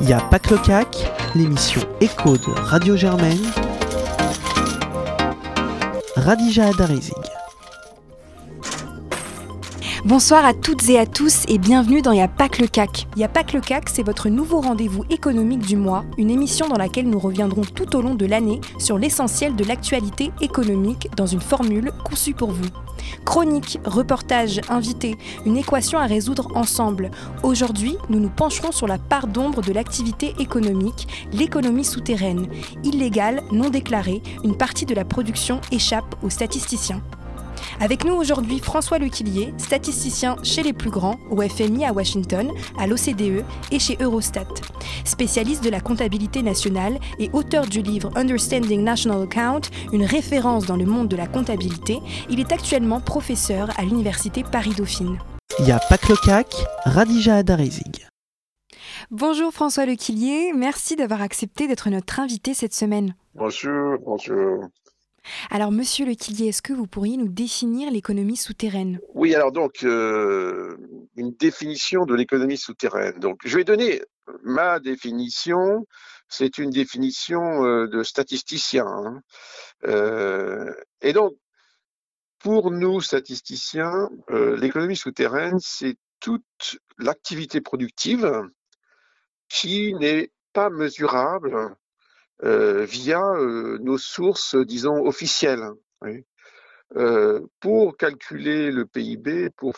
Il y a Pâques le CAC, l'émission Écho de Radio Germaine, Radija Adarizig. Bonsoir à toutes et à tous et bienvenue dans Y'a pas que le CAC. Y'a pas que le CAC, c'est votre nouveau rendez-vous économique du mois, une émission dans laquelle nous reviendrons tout au long de l'année sur l'essentiel de l'actualité économique dans une formule conçue pour vous. Chronique, reportage, invité, une équation à résoudre ensemble. Aujourd'hui, nous nous pencherons sur la part d'ombre de l'activité économique, l'économie souterraine. Illégale, non déclarée, une partie de la production échappe aux statisticiens. Avec nous aujourd'hui François Lequillier, statisticien chez les plus grands, au FMI à Washington, à l'OCDE et chez Eurostat. Spécialiste de la comptabilité nationale et auteur du livre Understanding National Account, une référence dans le monde de la comptabilité, il est actuellement professeur à l'Université Paris-Dauphine. Il y a Pâques le CAC, Radija Adarizig. Bonjour François Lequillier, merci d'avoir accepté d'être notre invité cette semaine. Bonjour, bonjour. Alors, monsieur Lequillier, est-ce que vous pourriez nous définir l'économie souterraine Oui, alors donc, euh, une définition de l'économie souterraine. Donc, je vais donner ma définition. C'est une définition euh, de statisticien. Hein. Euh, et donc, pour nous, statisticiens, l'économie souterraine, c'est toute l'activité productive qui n'est pas mesurable via euh, nos sources, disons, officielles. Euh, pour calculer le PIB, pour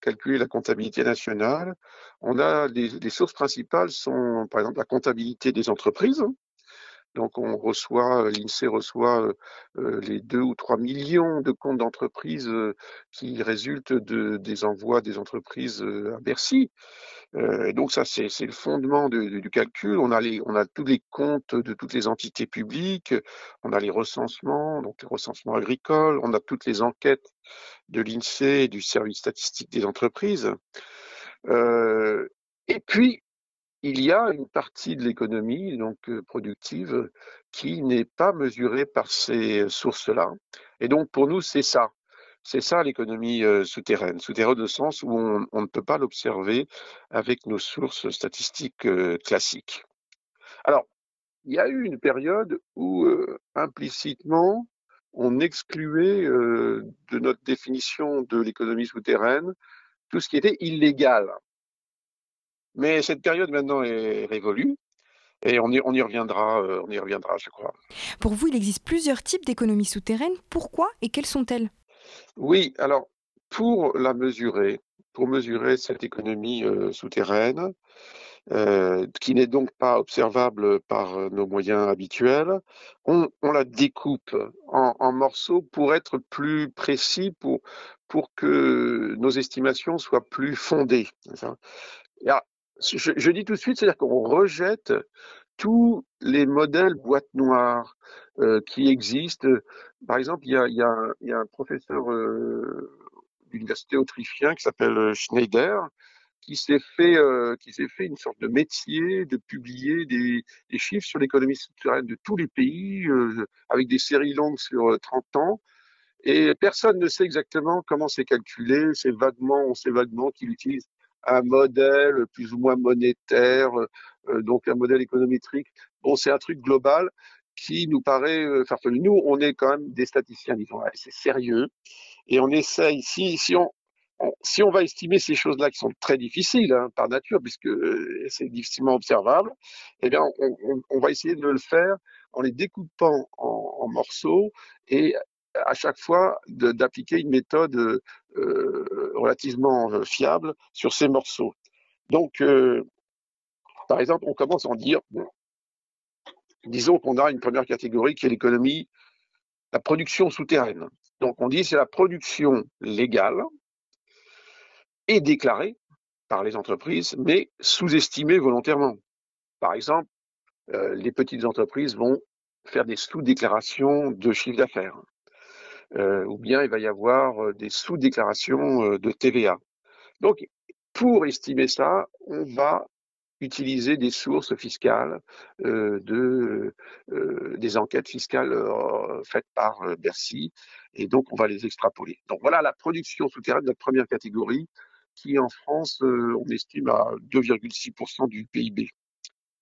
calculer la comptabilité nationale, on a les, sources principales sont, par exemple, la comptabilité des entreprises. Donc, on reçoit, l'INSEE reçoit les 2 ou 3 millions de comptes d'entreprises qui résultent de, des envois des entreprises à Bercy. Euh, donc ça, c'est le fondement du calcul. On a, tous les comptes de toutes les entités publiques, on a les recensements, donc les recensements agricoles, on a toutes les enquêtes de l'INSEE et du service statistique des entreprises. Euh, et puis, il y a une partie de l'économie donc euh, productive qui n'est pas mesurée par ces sources-là. Et donc pour nous, c'est ça. C'est ça l'économie euh, souterraine. Souterraine au sens où on, ne peut pas l'observer avec nos sources statistiques euh, classiques. Alors, il y a eu une période où implicitement on excluait de notre définition de l'économie souterraine tout ce qui était illégal. Mais cette période maintenant est révolue. Et on y, on y reviendra, on y reviendra, je crois. Pour vous, il existe plusieurs types d'économies souterraines. Pourquoi et quelles sont-elles? Oui, alors pour la mesurer, pour mesurer cette économie euh, souterraine, euh, qui n'est donc pas observable par euh, nos moyens habituels, on, la découpe en, morceaux pour être plus précis, pour, pour que nos estimations soient plus fondées. Je, dis tout de suite, c'est-à-dire qu'on rejette tous les modèles boîte noire qui existent par exemple, il y a, y a, y a un professeur euh, d'université autrichien qui s'appelle euh, Schneider, qui s'est fait, euh, fait une sorte de métier de publier des, des chiffres sur l'économie souterraine de tous les pays, euh, avec des séries longues sur 30 euh, ans. Et personne ne sait exactement comment c'est calculé. C'est vaguement, on sait vaguement qu'il utilise un modèle plus ou moins monétaire, euh, donc un modèle économétrique. Bon, c'est un truc global qui nous paraît euh, farfelu. Nous, on est quand même des statisticiens, disons, c'est sérieux, et on essaye, si, si on, si on va estimer ces choses-là qui sont très difficiles hein, par nature, puisque euh, c'est difficilement observable, eh bien, on, on, va essayer de le faire en les découpant en, en morceaux et à chaque fois d'appliquer une méthode euh, relativement euh, fiable sur ces morceaux. Donc, euh, par exemple, on commence à en dire, disons qu'on a une première catégorie qui est l'économie, la production souterraine. Donc on dit c'est la production légale et déclarée par les entreprises, mais sous-estimée volontairement. Par exemple, euh, les petites entreprises vont faire des sous-déclarations de chiffre d'affaires. Euh, ou bien il va y avoir euh, des sous-déclarations de TVA. Donc, pour estimer ça, on va utiliser des sources fiscales, euh, de, euh, des enquêtes fiscales euh, faites par Bercy, et donc on va les extrapoler. Donc voilà la production souterraine de la première catégorie, qui en France, on estime à 2,6% du PIB.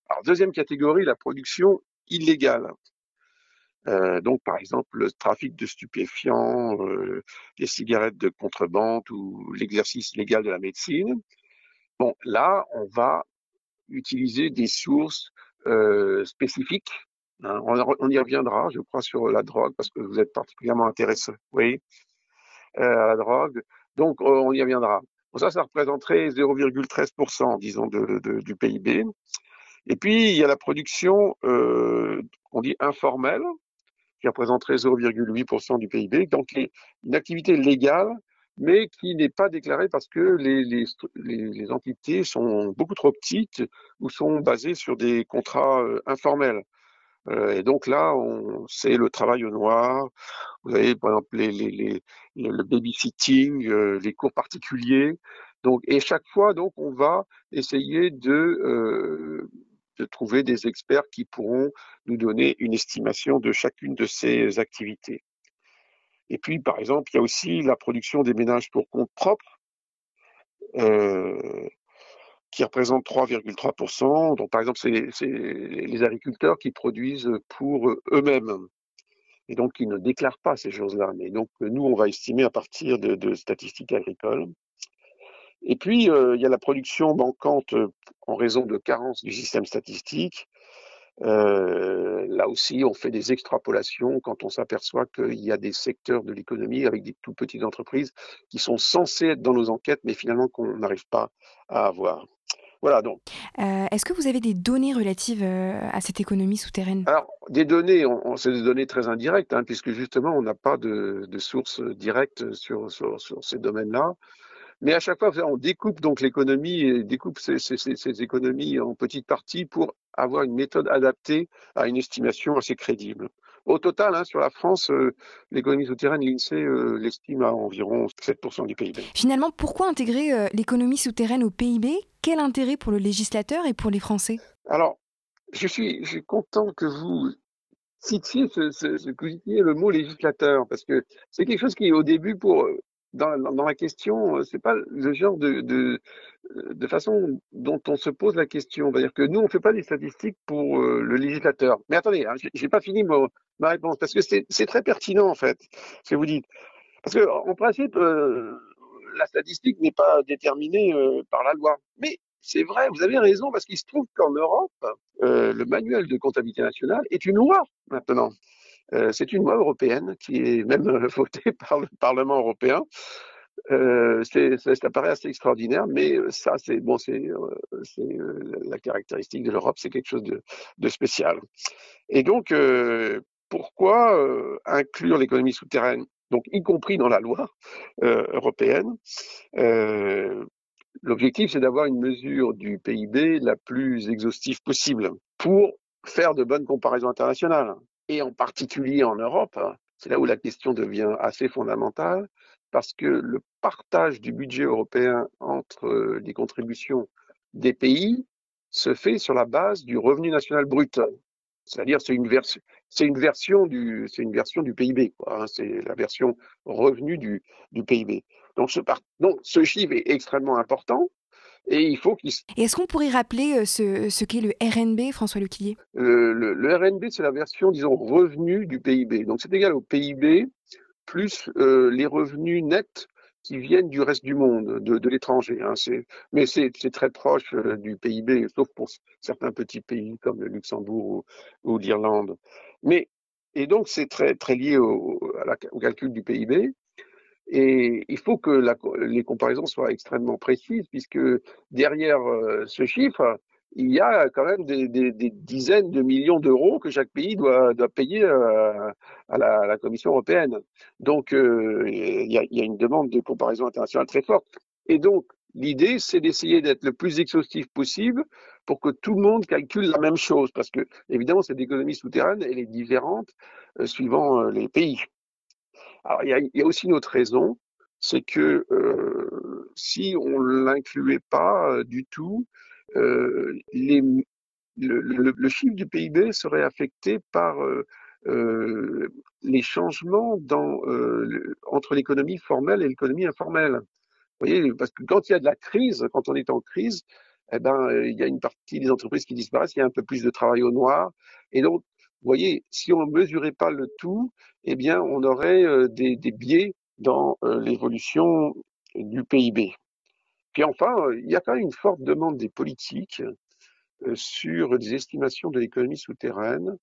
Alors, deuxième catégorie, la production illégale. Euh, donc, par exemple, le trafic de stupéfiants, euh, les cigarettes de contrebande ou l'exercice légal de la médecine. Bon, là, on va utiliser des sources euh, spécifiques. Hein. On, y reviendra, je crois, sur la drogue, parce que vous êtes particulièrement intéressé, oui, à la drogue. Donc, on y reviendra. Bon, ça, ça représenterait 0,13%, disons, du PIB. Et puis, il y a la production, euh, on dit informelle, qui représenterait 0,8% du PIB, donc une activité légale, mais qui n'est pas déclarée parce que les, les, les, entités sont beaucoup trop petites ou sont basées sur des contrats euh, informels. Euh, et donc là, c'est le travail au noir. Vous avez par exemple les, le babysitting, euh, les cours particuliers. Donc, et chaque fois, donc, on va essayer de euh, de trouver des experts qui pourront nous donner une estimation de chacune de ces activités. Et puis, par exemple, il y a aussi la production des ménages pour compte propre, euh, qui représente 3,3%. Donc, par exemple, c'est les agriculteurs qui produisent pour eux-mêmes et donc qui ne déclarent pas ces choses-là. Mais donc, nous, on va estimer à partir de statistiques agricoles. Et puis, euh, il y a la production manquante euh, en raison de carences du système statistique. Euh, là aussi, on fait des extrapolations quand on s'aperçoit qu'il y a des secteurs de l'économie avec des tout petites entreprises qui sont censées être dans nos enquêtes, mais finalement qu'on n'arrive pas à avoir. Voilà donc. Est-ce que vous avez des données relatives à cette économie souterraine? Alors, des données, on, c'est des données très indirectes, hein, puisque justement, on n'a pas de, de sources directes sur, sur, sur ces domaines-là. Mais à chaque fois, on découpe donc l'économie et découpe ces, ces, ces, économies en petites parties pour avoir une méthode adaptée à une estimation assez crédible. Au total, hein, sur la France, euh, l'économie souterraine, l'INSEE euh, l'estime à environ 7% du PIB. Finalement, pourquoi intégrer euh, l'économie souterraine au PIB Quel intérêt pour le législateur et pour les Français? Alors, je suis, je suis content que vous citiez ce, ce, ce, que vous citiez le mot législateur, parce que c'est quelque chose qui, au début, pour dans, la question, c'est pas le genre de, de, façon dont on se pose la question. C'est-à-dire que nous, on fait pas des statistiques pour euh, le législateur. Mais attendez, hein, j'ai pas fini ma, réponse parce que c'est très pertinent en fait ce que vous dites. Parce que en principe, euh, la statistique n'est pas déterminée euh, par la loi. Mais c'est vrai, vous avez raison, parce qu'il se trouve qu'en Europe, le manuel de comptabilité nationale est une loi maintenant. Euh, c'est une loi européenne qui est même votée par le Parlement européen. Euh, ça paraît assez extraordinaire, mais ça, c'est bon, euh, la caractéristique de l'Europe, c'est quelque chose de, de, spécial. Et donc, pourquoi inclure l'économie souterraine, donc y compris dans la loi européenne? L'objectif, c'est d'avoir une mesure du PIB la plus exhaustive possible pour faire de bonnes comparaisons internationales et en particulier en Europe, hein, c'est là où la question devient assez fondamentale, parce que le partage du budget européen entre euh, les contributions des pays se fait sur la base du revenu national brut. C'est-à-dire, c'est une, version, c'est une version du, une version du PIB, hein, c'est la version revenu du, PIB. Donc, ce chiffre est extrêmement important et il faut qu'il. est-ce qu'on pourrait rappeler euh, ce, ce qu'est le RNB, François Lequillier le, le, RNB, c'est la version, disons, revenu du PIB. Donc c'est égal au PIB plus euh, les revenus nets qui viennent du reste du monde, de, de l'étranger. Hein. Mais c'est très proche euh, du PIB, sauf pour certains petits pays comme le Luxembourg ou, ou l'Irlande. Mais et donc c'est très très lié au, à la, au calcul du PIB. Et il faut que la, les comparaisons soient extrêmement précises, puisque derrière euh, ce chiffre, il y a quand même des, des, des dizaines de millions d'euros que chaque pays doit, doit payer euh, à, la, à, la, Commission européenne. Donc, euh, il, y a, il, y a, une demande de comparaison internationale très forte. Et donc, l'idée, c'est d'essayer d'être le plus exhaustif possible pour que tout le monde calcule la même chose, parce que, évidemment, cette économie souterraine, elle est différente euh, suivant les pays. Alors, il y a, aussi une autre raison, c'est que euh, si on l'incluait pas euh, du tout, euh, le, chiffre du PIB serait affecté par les changements entre l'économie formelle et l'économie informelle. Vous voyez, parce que quand il y a de la crise, quand on est en crise, eh ben, il y a une partie des entreprises qui disparaissent, il y a un peu plus de travail au noir. Et donc, vous voyez, si on ne mesurait pas le tout, eh bien, on aurait des, des biais dans l'évolution du PIB. Puis enfin, il y a quand même une forte demande des politiques sur des estimations de l'économie souterraine,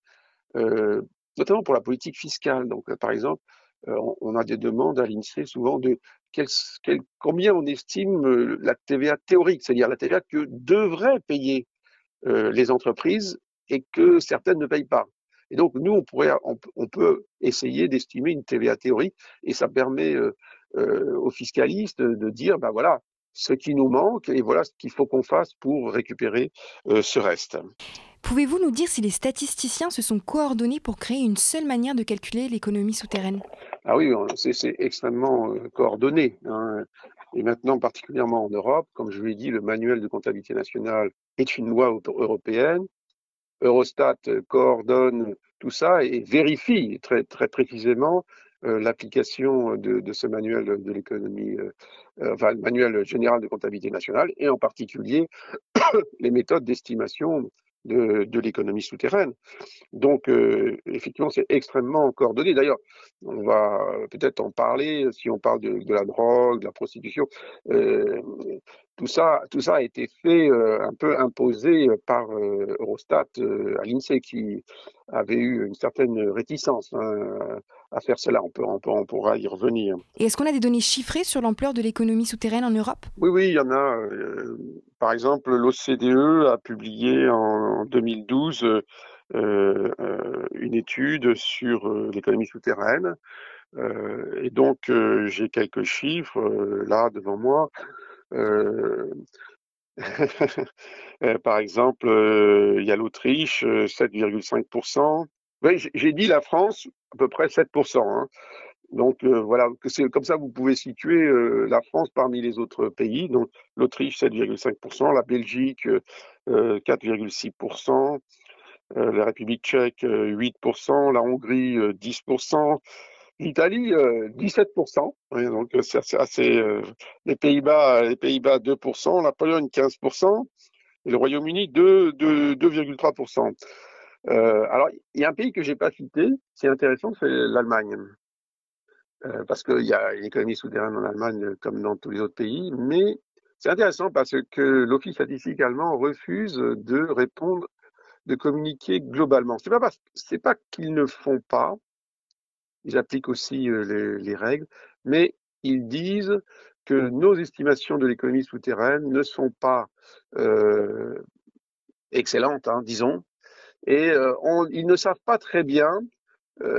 notamment pour la politique fiscale. Donc, par exemple, on a des demandes à l'INSEE souvent de combien on estime la TVA théorique, c'est-à-dire la TVA que devraient payer les entreprises et que certaines ne payent pas. Et donc, nous, on, pourrait, on, peut essayer d'estimer une TVA théorique et ça permet aux fiscalistes de dire, ben voilà, ce qui nous manque et voilà ce qu'il faut qu'on fasse pour récupérer ce reste. Pouvez-vous nous dire si les statisticiens se sont coordonnés pour créer une seule manière de calculer l'économie souterraine? Ah oui, c'est extrêmement euh, coordonné. Hein. Et maintenant, particulièrement en Europe, comme je l'ai dit, le manuel de comptabilité nationale est une loi européenne. Eurostat euh, coordonne tout ça et vérifie très, très précisément euh, l'application de, ce manuel de l'économie, enfin le manuel général de comptabilité nationale, et en particulier les méthodes d'estimation de, l'économie souterraine. Donc, euh, effectivement, c'est extrêmement coordonné. D'ailleurs, on va peut-être en parler si on parle de, la drogue, de la prostitution. Euh, tout ça, tout ça a été fait euh, un peu imposé par Eurostat à l'INSEE qui avait eu une certaine réticence hein, à faire cela. On, peut, on, pourra y revenir. Et est-ce qu'on a des données chiffrées sur l'ampleur de l'économie souterraine en Europe? Oui, oui, il y en a. par exemple, l'OCDE a publié en, 2012 euh, une étude sur l'économie souterraine. et donc, j'ai quelques chiffres là devant moi. par exemple, il y a l'Autriche, 7,5%. Oui, j'ai dit la France, à peu près 7%. Hein. Donc voilà, c'est comme ça vous pouvez situer la France parmi les autres pays. Donc l'Autriche 7,5%, la Belgique 4,6%, la République tchèque 8%, la Hongrie 10%, l'Italie 17%. donc c'est assez. les Pays-Bas, les Pays-Bas 2%, la Pologne 15%, et le Royaume-Uni 2,3%. Euh, alors, il y a un pays que j'ai pas cité, c'est intéressant, c'est l'Allemagne. Euh, parce qu'il y a une économie souterraine en Allemagne comme dans tous les autres pays, mais c'est intéressant parce que l'Office statistique allemand refuse de répondre, de communiquer globalement. C'est pas c'est pas qu'ils ne font pas, ils appliquent aussi les, les, règles, mais ils disent que nos estimations de l'économie souterraine ne sont pas excellentes, hein, disons, et ils ne savent pas très bien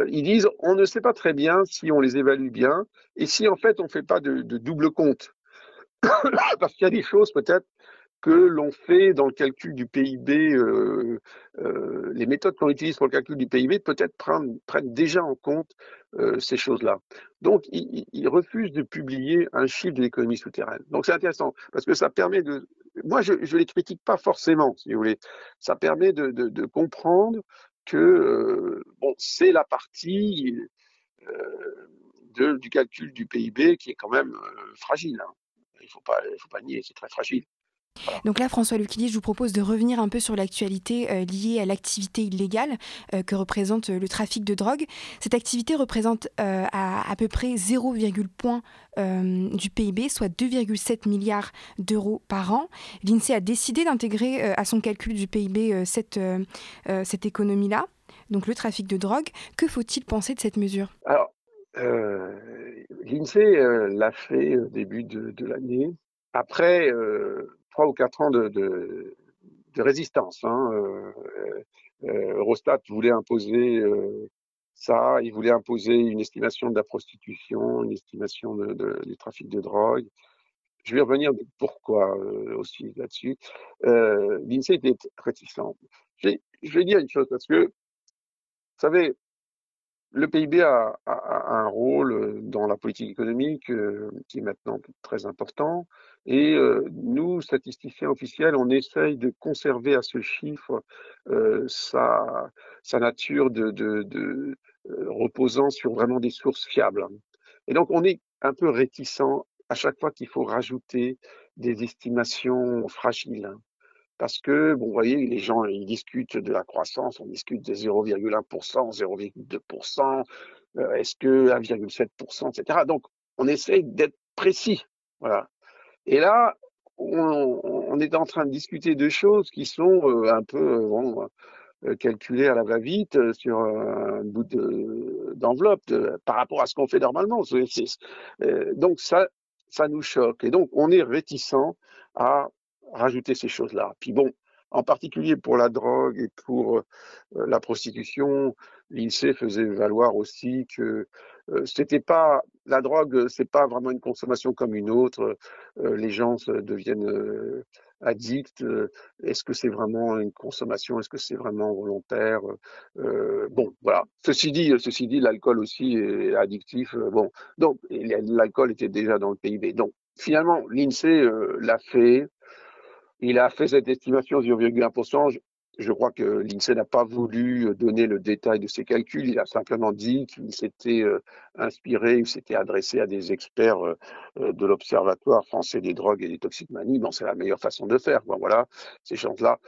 ils disent on ne sait pas très bien si on les évalue bien et si en fait on ne fait pas de double compte. Parce qu'il y a des choses peut-être que l'on fait dans le calcul du PIB, euh, euh, les méthodes qu'on utilise pour le calcul du PIB peut-être prennent, déjà en compte euh, ces choses-là. Donc, ils, refusent de publier un chiffre de l'économie souterraine. Donc, c'est intéressant parce que ça permet de. Moi, je ne les critique pas forcément, si vous voulez. Ça permet de, comprendre que bon, c'est la partie du calcul du PIB qui est quand même fragile. Hein. Il ne faut, faut pas nier, c'est très fragile. Donc là, François Lucchini, je vous propose de revenir un peu sur l'actualité euh, liée à l'activité illégale euh, que représente euh, le trafic de drogue. Cette activité représente à, à peu près 0, point du PIB, soit 2,7 milliards d'euros par an. L'INSEE a décidé d'intégrer à son calcul du PIB cette, cette économie-là, donc le trafic de drogue. Que faut-il penser de cette mesure? Alors, l'INSEE l'a fait au début de l'année. Après, trois ou quatre ans de, résistance. Hein. Euh, euh, Eurostat voulait imposer euh, ça, il voulait imposer une estimation de la prostitution, une estimation de, de, du trafic de drogue. Je vais revenir pourquoi aussi là-dessus. Euh, L'INSEE était réticent. Je vais dire une chose parce que, vous savez, le PIB a, a, un rôle euh, dans la politique économique euh, qui est maintenant très important. Et euh, nous, statisticiens officiels, on essaye de conserver à ce chiffre sa, nature de, de reposant sur vraiment des sources fiables. Et donc, on est un peu réticent à chaque fois qu'il faut rajouter des estimations fragiles. Parce que, bon, vous voyez, les gens, ils discutent de la croissance, on discute de 0,1%, 0,2%, euh, est-ce que 1,7%, etc. Donc, on essaye d'être précis. Voilà. Et là, on, est en train de discuter de choses qui sont euh, un peu euh, calculées à la va-vite sur un bout d'enveloppe par rapport à ce qu'on fait normalement. donc ça, ça nous choque. Et donc on est réticent à rajouter ces choses-là. Puis bon, en particulier pour la drogue et pour euh, la prostitution, l'INSEE faisait valoir aussi que euh, c'était pas la drogue, c'est pas vraiment une consommation comme une autre. Euh, les gens deviennent addicts. Est-ce que c'est vraiment une consommation? Est-ce que c'est vraiment volontaire? Bon, voilà. Ceci dit, ceci dit, l'alcool aussi est addictif. bon, donc l'alcool était déjà dans le PIB. Donc finalement, l'INSEE l'a fait. Il a fait cette estimation 0,1%. Je crois que l'INSEE n'a pas voulu donner le détail de ses calculs. Il a simplement dit qu'il s'était euh, inspiré, il s'était adressé à des experts euh, euh, de l'Observatoire français des drogues et des toxicomanies. Bon, c'est la meilleure façon de faire. Bon, voilà, ces gens-là.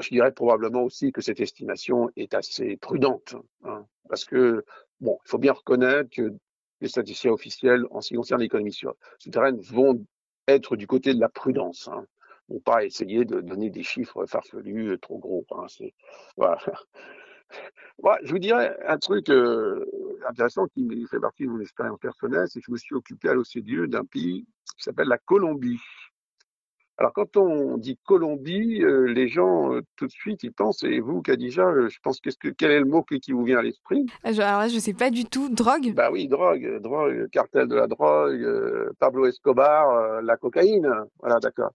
Je dirais probablement aussi que cette estimation est assez prudente, hein, parce que bon, il faut bien reconnaître que les statisticiens officiels, en ce qui concerne l'économie souterraine, vont être du côté de la prudence. Hein ou pas essayer de donner des chiffres farfelus euh, trop gros. Hein, voilà. je vous dirais un truc euh, intéressant qui fait partie de mon expérience personnelle, c'est que je me suis occupé à l'OCDE d'un pays qui s'appelle la Colombie. Alors quand on dit Colombie, euh, les gens tout de suite ils pensent, et vous Kadija, je pense qu'est-ce que quel est le mot qui vous vient à l'esprit? Alors là je sais pas du tout, drogue? Bah oui, drogue, drogue, cartel de la drogue, Pablo Escobar, la cocaïne, voilà d'accord.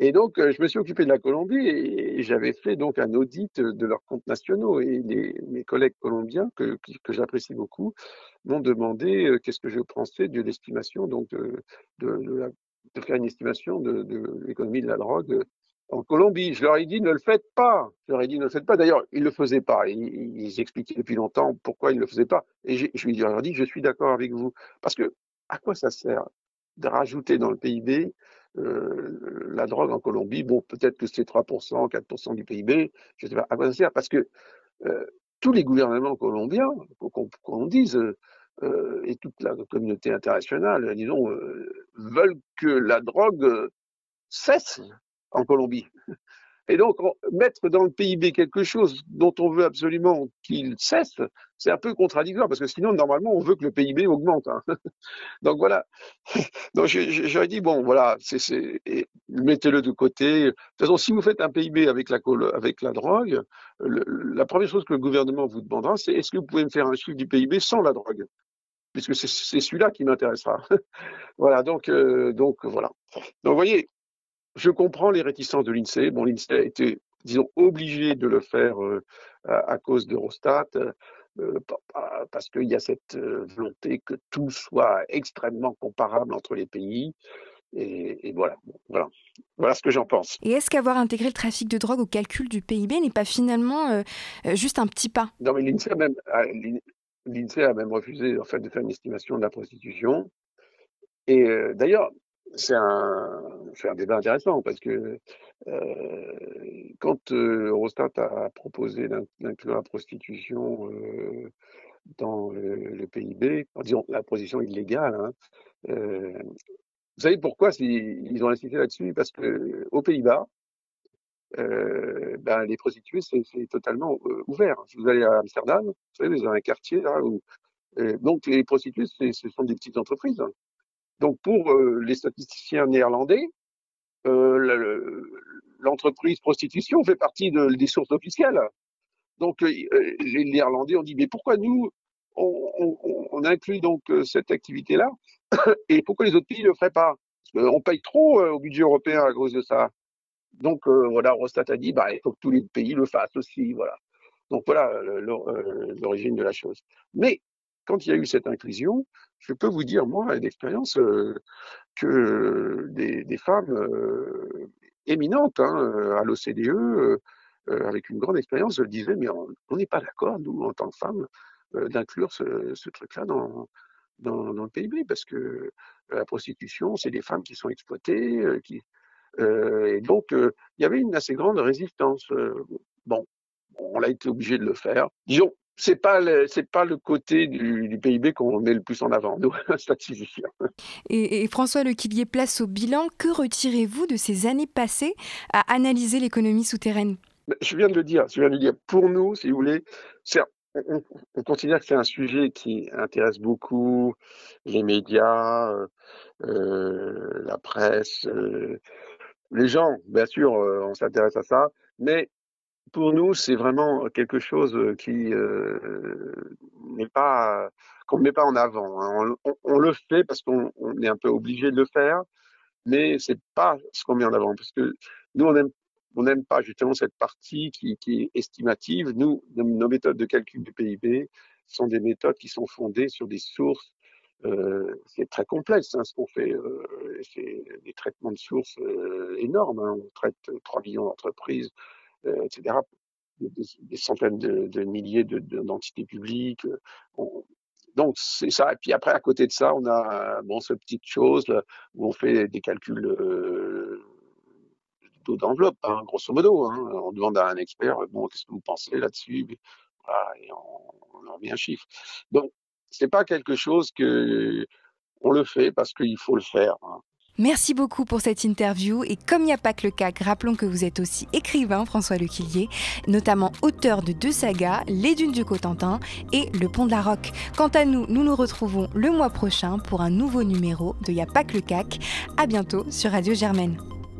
Et donc, euh, je me suis occupé de la Colombie et j'avais fait donc un audit de leurs comptes nationaux. Et mes collègues colombiens, que, j'apprécie beaucoup, m'ont demandé euh, qu'est-ce que je pensais de l'estimation, donc de, faire une estimation de, l'économie de la drogue en Colombie. Je leur ai dit ne le faites pas. Je leur ai dit ne le faites pas. D'ailleurs, ils le faisaient pas. Ils, expliquaient depuis longtemps pourquoi ils ne le faisaient pas. Et je lui ai dit je suis d'accord avec vous. Parce que à quoi ça sert de rajouter dans le PIB la drogue en Colombie, bon, peut-être que c'est 3%, 4% du PIB, je ne sais pas à quoi ça sert, parce que euh, tous les gouvernements colombiens, qu'on dise, euh, et toute la communauté internationale, disons, veulent que la drogue cesse en Colombie. Et donc, mettre dans le PIB quelque chose dont on veut absolument qu'il cesse, c'est un peu contradictoire, parce que sinon, normalement, on veut que le PIB augmente. Hein. Donc voilà. Donc j'aurais dit, bon, voilà, mettez-le de côté. De toute façon, si vous faites un PIB avec la, avec la drogue, la première chose que le gouvernement vous demandera, c'est est-ce que vous pouvez me faire un chiffre du PIB sans la drogue? Puisque c'est celui-là qui m'intéressera. voilà, donc, euh, donc voilà. Donc vous voyez, je comprends les réticences de l'INSEE. Bon, l'INSEE a été, disons, obligé de le faire euh, à, cause d'Eurostat, euh, parce qu'il y a cette euh, volonté que tout soit extrêmement comparable entre les pays. Et, voilà, voilà, voilà ce que j'en pense. Et est-ce qu'avoir intégré le trafic de drogue au calcul du PIB n'est pas finalement juste un petit pas? Non, mais l'INSEE a même, a même refusé en fait, de faire une estimation de la prostitution. Et d'ailleurs, c'est un, un, débat intéressant parce que euh, quand euh, Eurostat a proposé d'inclure la prostitution euh, dans le, PIB, en disant la prostitution illégale, hein, vous savez pourquoi ils ont insisté là-dessus? Parce que aux Pays-Bas, ben, les prostituées, c'est totalement ouvert. Si vous allez à Amsterdam, vous savez, vous avez un quartier là où. donc, les prostituées, ce sont des petites entreprises. Donc pour euh, les statisticiens néerlandais, euh, l'entreprise prostitution fait partie de, des sources officielles. Donc euh, les Néerlandais ont dit mais pourquoi nous on, inclut donc cette activité-là et pourquoi les autres pays ne le feraient pas? Parce qu'on paye trop au budget européen à cause de ça. Donc voilà, Rostat a dit bah il faut que tous les pays le fassent aussi, voilà. Donc voilà l'origine de la chose. Mais quand il y a eu cette inclusion, je peux vous dire, moi, d'expérience, euh, que des, femmes euh, éminentes hein, à l'OCDE, euh, avec une grande expérience, disaient, mais on n'est pas d'accord, nous, en tant que femmes, d'inclure ce, truc-là dans, le PIB parce que la prostitution, c'est des femmes qui sont exploitées, et donc il y avait une assez grande résistance. bon, on a été obligé de le faire. Disons, c'est pas c'est pas le côté du, du PIB qu'on met le plus en avant, nous, statisticiens. Et, et François Lequillier place au bilan. Que retirez-vous de ces années passées à analyser l'économie souterraine? Je viens de le dire. Je viens de le dire. Pour nous, si vous voulez, on, on, considère que c'est un sujet qui intéresse beaucoup les médias, euh, la presse, euh, les gens. Bien sûr, euh, on s'intéresse à ça, mais pour nous, c'est vraiment quelque chose qui euh, n'est pas qu'on ne met pas en avant. Hein. On, le fait parce qu'on est un peu obligé de le faire, mais c'est pas ce qu'on met en avant parce que nous on aime on n'aime pas justement cette partie qui, est estimative. Nous, nos méthodes de calcul du PIB sont des méthodes qui sont fondées sur des sources. Euh, c'est très complexe hein, ce qu'on fait. Euh, c'est des traitements de sources euh, énormes. Hein. On traite 3 millions d'entreprises euh, etc. Des, centaines de, milliers d'entités de, publiques. On, donc c'est ça. Et puis après, à côté de ça, on a bon cette petite chose là, où on fait des calculs euh, d'enveloppe, hein, grosso modo. Hein. On demande à un expert, bon, qu'est-ce que vous pensez là-dessus? Et on, on en met un chiffre. Donc c'est pas quelque chose que on le fait parce qu'il faut le faire. Hein. Merci beaucoup pour cette interview et comme il n'y a le CAC, rappelons que vous êtes aussi écrivain, François Lequillier, notamment auteur de deux sagas, Les Dunes du Cotentin et Le Pont de la Roque. Quant à nous, nous nous retrouvons le mois prochain pour un nouveau numéro de Il n'y a pas que le CAC. À bientôt sur Radio Germaine.